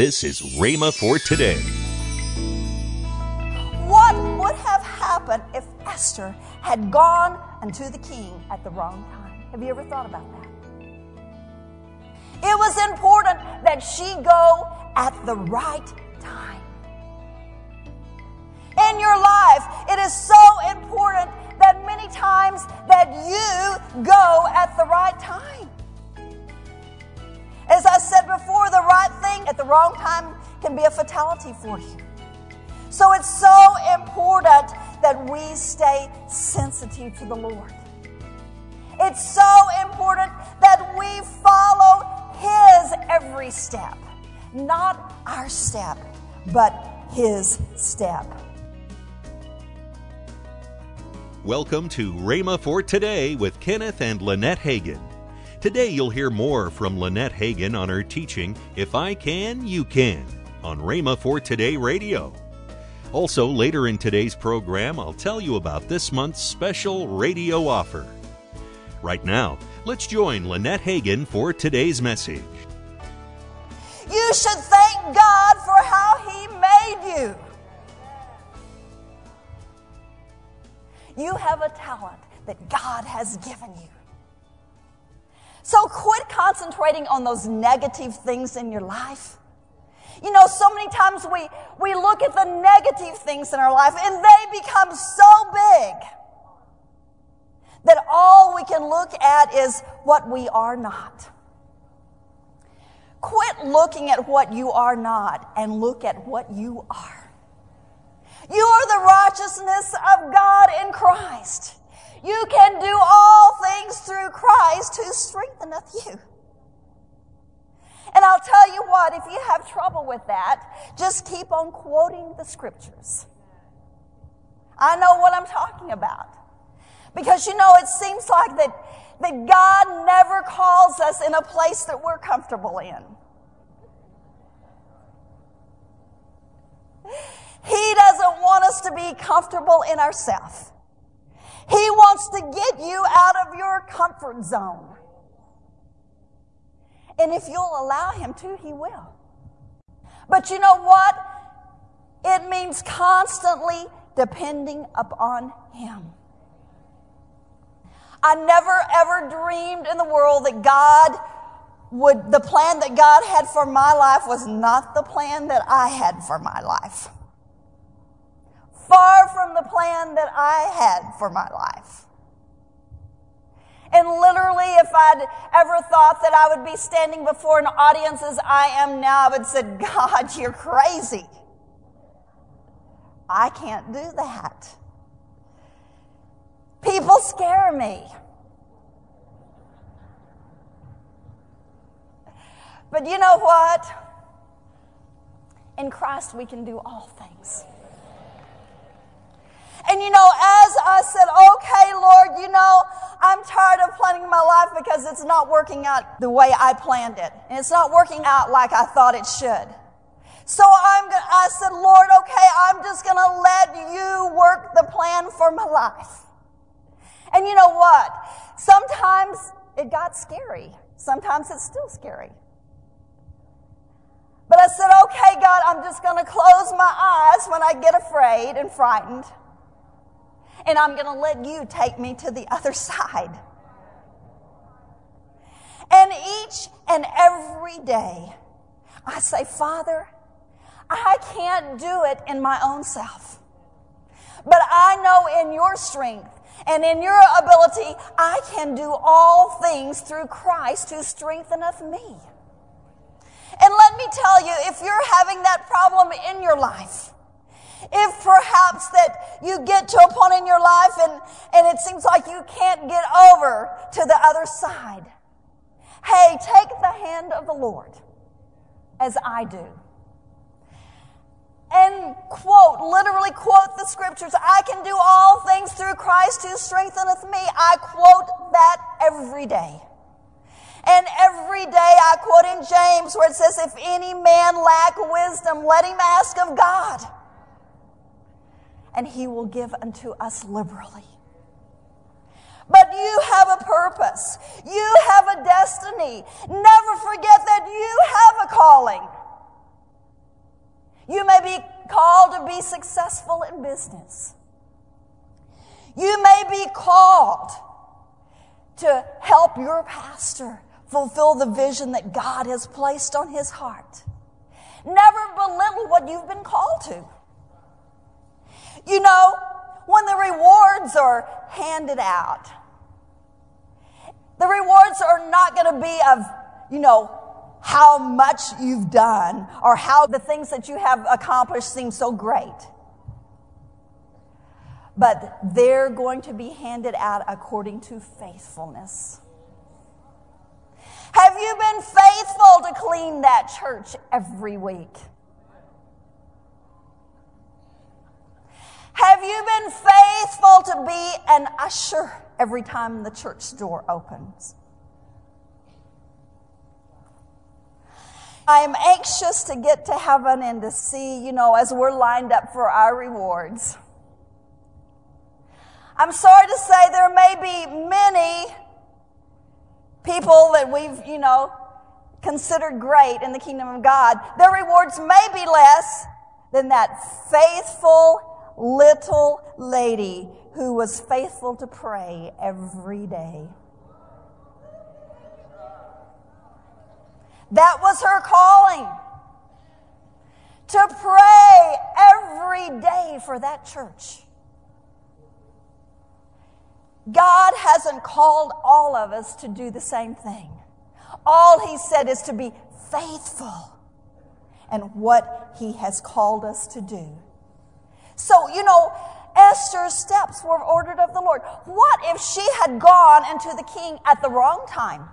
This is Rhema for today. What would have happened if Esther had gone unto the king at the wrong time? Have you ever thought about that? It was important that she go at the right time. In your life, it is so important that many times that you go at the right time. As I said before, thing at the wrong time can be a fatality for you. So it's so important that we stay sensitive to the Lord. It's so important that we follow His every step, not our step, but His step. Welcome to Rhema for Today with Kenneth and Lynette Hagin. Today you'll hear more from Lynette Hagin on her teaching, If I Can, You Can, on Rhema for Today Radio. Also, later in today's program, I'll tell you about this month's special radio offer. Right now, let's join Lynette Hagin for today's message. You should thank God for how He made you. You have a talent that God has given you. So quit concentrating on those negative things in your life. You know, so many times we, we look at the negative things in our life and they become so big that all we can look at is what we are not. Quit looking at what you are not and look at what you are. You are the righteousness of God in Christ. You can do all things through Christ who strengtheneth you. And I'll tell you what, if you have trouble with that, just keep on quoting the scriptures. I know what I'm talking about. Because you know, it seems like that, that God never calls us in a place that we're comfortable in. He doesn't want us to be comfortable in ourselves. He wants to get you out of your comfort zone. And if you'll allow Him to, He will. But you know what? It means constantly depending upon Him. I never ever dreamed in the world that God would, the plan that God had for my life was not the plan that I had for my life far from the plan that I had for my life. And literally, if I'd ever thought that I would be standing before an audience as I am now, I would say, God, you're crazy. I can't do that. People scare me. But you know what? In Christ, we can do all things. And you know, as I said, okay, Lord, you know, I'm tired of planning my life because it's not working out the way I planned it. And it's not working out like I thought it should. So I'm gonna, I said, Lord, okay, I'm just gonna let you work the plan for my life. And you know what? Sometimes it got scary. Sometimes it's still scary. But I said, okay, God, I'm just gonna close my eyes when I get afraid and frightened and I'm going to let you take me to the other side. And each and every day, I say, Father, I can't do it in my own self. But I know in your strength and in your ability, I can do all things through Christ who strengtheneth me. And let me tell you, if you're having that problem in your life, if perhaps that you get to a point in your life and, and it seems like you can't get over to the other side, hey, take the hand of the Lord as I do. And quote, literally quote the scriptures. I can do all things through Christ who strengtheneth me. I quote that every day. And every day I quote in James where it says, if any man lack wisdom, let him ask of God and he will give unto us liberally. But you have a purpose. You have a destiny. Never forget that you have a calling. You may be called to be successful in business. You may be called to help your pastor fulfill the vision that God has placed on his heart. Never belittle what you've been called to. You know, when the rewards are handed out, the rewards are not going to be of, you know, how much you've done or how the things that you have accomplished seem so great. But they're going to be handed out according to faithfulness. Have you been faithful to clean that church every week? Have you been faithful to be an usher every time the church door opens? I am anxious to get to heaven and to see, you know, as we're lined up for our rewards. I'm sorry to say there may be many people that we've, you know, considered great in the kingdom of God. Their rewards may be less than that faithful little lady who was faithful to pray every day. That was her calling. To pray every day for that church. God hasn't called all of us to do the same thing. All He said is to be faithful in what He has called us to do. So, you know, Esther's steps were ordered of the Lord. What if she had gone into the king at the wrong time?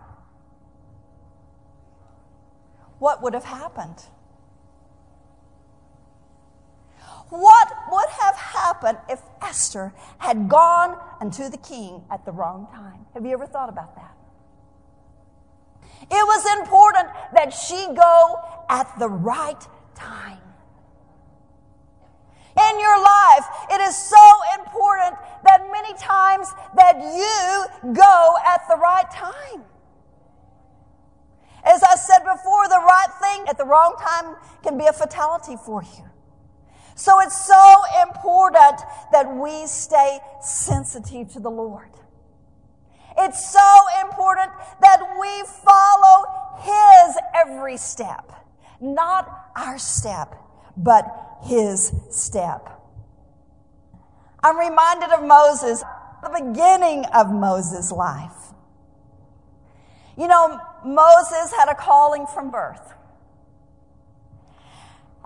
What would have happened? What would have happened if Esther had gone unto the king at the wrong time? Have you ever thought about that? It was important that she go at the right time. In your life, it is so important that many times that you go at the right time. As I said before, the right thing at the wrong time can be a fatality for you. So it's so important that we stay sensitive to the Lord. It's so important that we follow His every step. Not our step, but His step. I'm reminded of Moses, the beginning of Moses' life. You know, Moses had a calling from birth.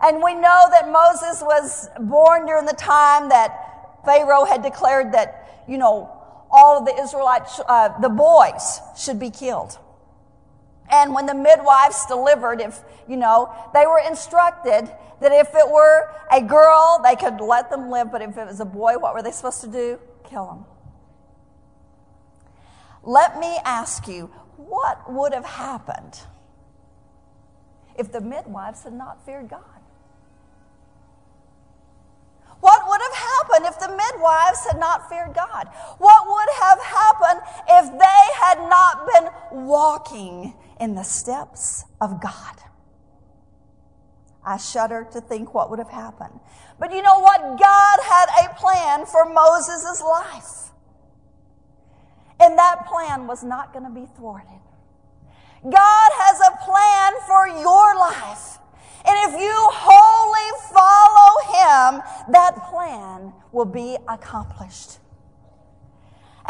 And we know that Moses was born during the time that Pharaoh had declared that, you know, all of the Israelites, uh, the boys should be killed. And when the midwives delivered, if, you know, they were instructed that if it were a girl, they could let them live, but if it was a boy, what were they supposed to do? Kill them. Let me ask you, what would have happened if the midwives had not feared God? What would have happened if the midwives had not feared God? What would have happened if they had not been walking in the steps of God? I shudder to think what would have happened. But you know what? God had a plan for Moses' life. And that plan was not going to be thwarted. God has a plan for your life. And if you wholly follow Him, that plan will be accomplished.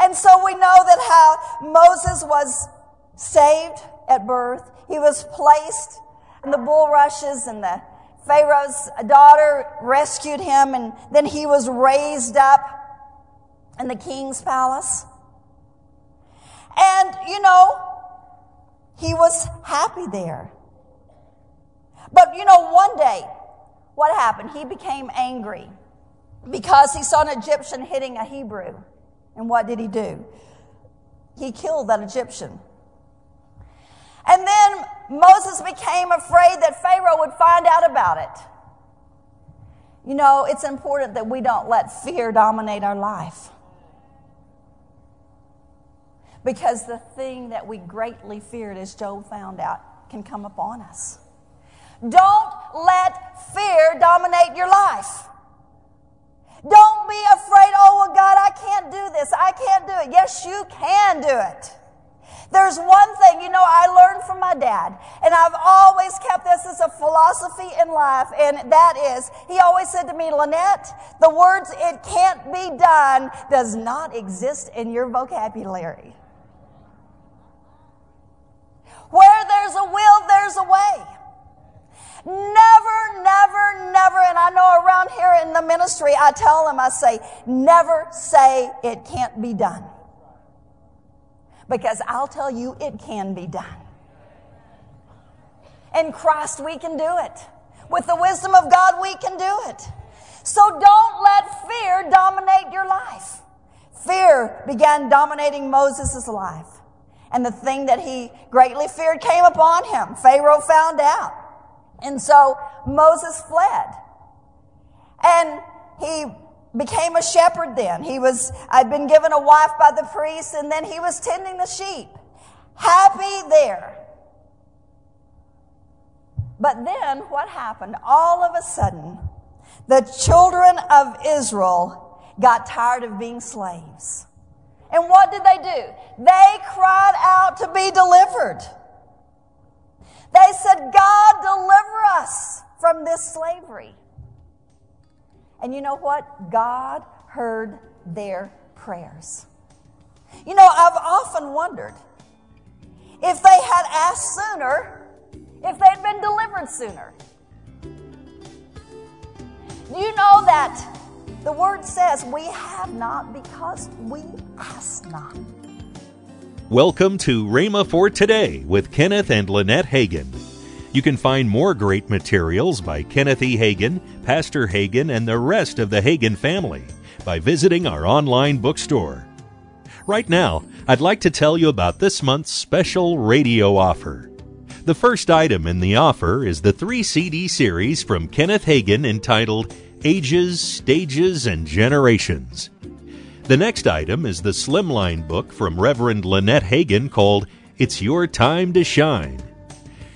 And so we know that how Moses was saved at birth. He was placed in the bulrushes and the Pharaoh's daughter rescued him and then he was raised up in the king's palace. And, you know, he was happy there. But you know, one day, what happened? He became angry because he saw an Egyptian hitting a Hebrew. And what did he do? He killed that Egyptian. And then Moses became afraid that Pharaoh would find out about it. You know, it's important that we don't let fear dominate our life. Because the thing that we greatly feared, as Job found out, can come upon us. Don't let fear dominate your life. Don't be afraid, oh, well, God, I can't do this. I can't do it. Yes, you can do it. There's one thing, you know, I learned from my dad, and I've always kept this as a philosophy in life, and that is, he always said to me, Lynette, the words, it can't be done, does not exist in your vocabulary. Where there's a will, there's a way. Never, never, never, and I know around here in the ministry, I tell them, I say, never say it can't be done because I'll tell you it can be done. In Christ, we can do it. With the wisdom of God, we can do it. So don't let fear dominate your life. Fear began dominating Moses' life. And the thing that he greatly feared came upon him. Pharaoh found out. And so Moses fled. And he became a shepherd then. He was, I'd been given a wife by the priest and then he was tending the sheep. Happy there. But then what happened? All of a sudden, the children of Israel got tired of being slaves. And what did they do? They cried out to be delivered. They said, God, deliver us from this slavery. And you know what? God heard their prayers. You know, I've often wondered if they had asked sooner, if they'd been delivered sooner. You know that the word says we have not because we ask not? Welcome to Rhema for Today with Kenneth and Lynette Hagin. You can find more great materials by Kenneth E. Hagin, Pastor Hagin, and the rest of the Hagin family by visiting our online bookstore. Right now, I'd like to tell you about this month's special radio offer. The first item in the offer is the three CD series from Kenneth Hagin entitled Ages, Stages, and Generations. The next item is the Slimline book from Reverend Lynette Hagin called It's Your Time to Shine.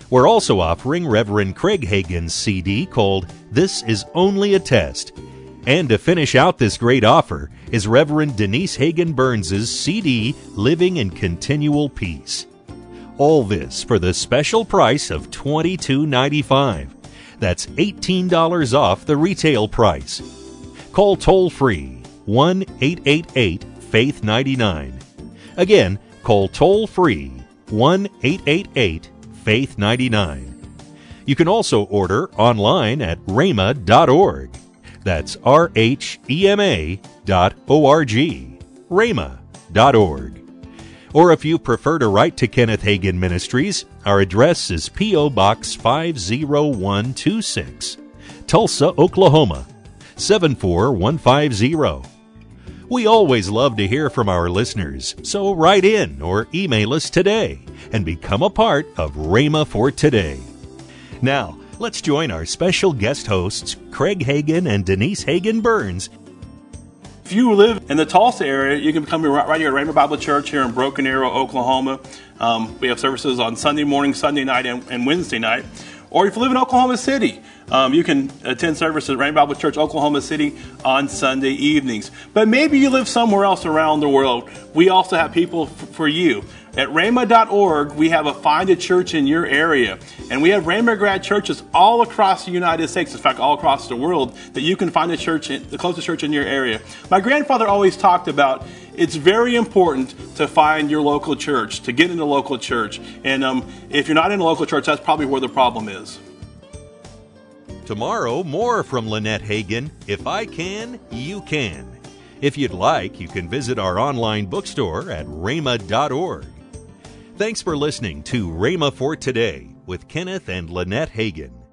We're also offering Reverend Craig Hagin's CD called This Is Only a Test. And to finish out this great offer is Reverend Denise Hagin Burns' CD Living in Continual Peace. All this for the special price of $22.95. That's $18 off the retail price. Call toll free 1 888 Faith 99. Again, call toll free 1 888 Faith 99. You can also order online at rhema.org. That's R H E M A dot O R G. rhema.org. Or if you prefer to write to Kenneth Hagin Ministries, our address is P.O. Box 50126, Tulsa, Oklahoma 74150. We always love to hear from our listeners, so write in or email us today and become a part of Rhema for Today. Now, let's join our special guest hosts, Craig Hagin and Denise Hagin Burns. If you live in the Tulsa area, you can come right here at Rhema Bible Church here in Broken Arrow, Oklahoma. Um, we have services on Sunday morning, Sunday night, and, and Wednesday night. Or if you live in Oklahoma City, um, you can attend services at Rainbow Bible Church, Oklahoma City on Sunday evenings. But maybe you live somewhere else around the world. We also have people f- for you. At rhema.org, we have a Find a Church in your area. And we have Rhema grad churches all across the United States, in fact, all across the world, that you can find a church, in, the closest church in your area. My grandfather always talked about it's very important to find your local church, to get in the local church. And um, if you're not in a local church, that's probably where the problem is. Tomorrow, more from Lynette Hagin. If I can, you can. If you'd like, you can visit our online bookstore at rhema.org. Thanks for listening to Rhema for Today with Kenneth and Lynette Hagin.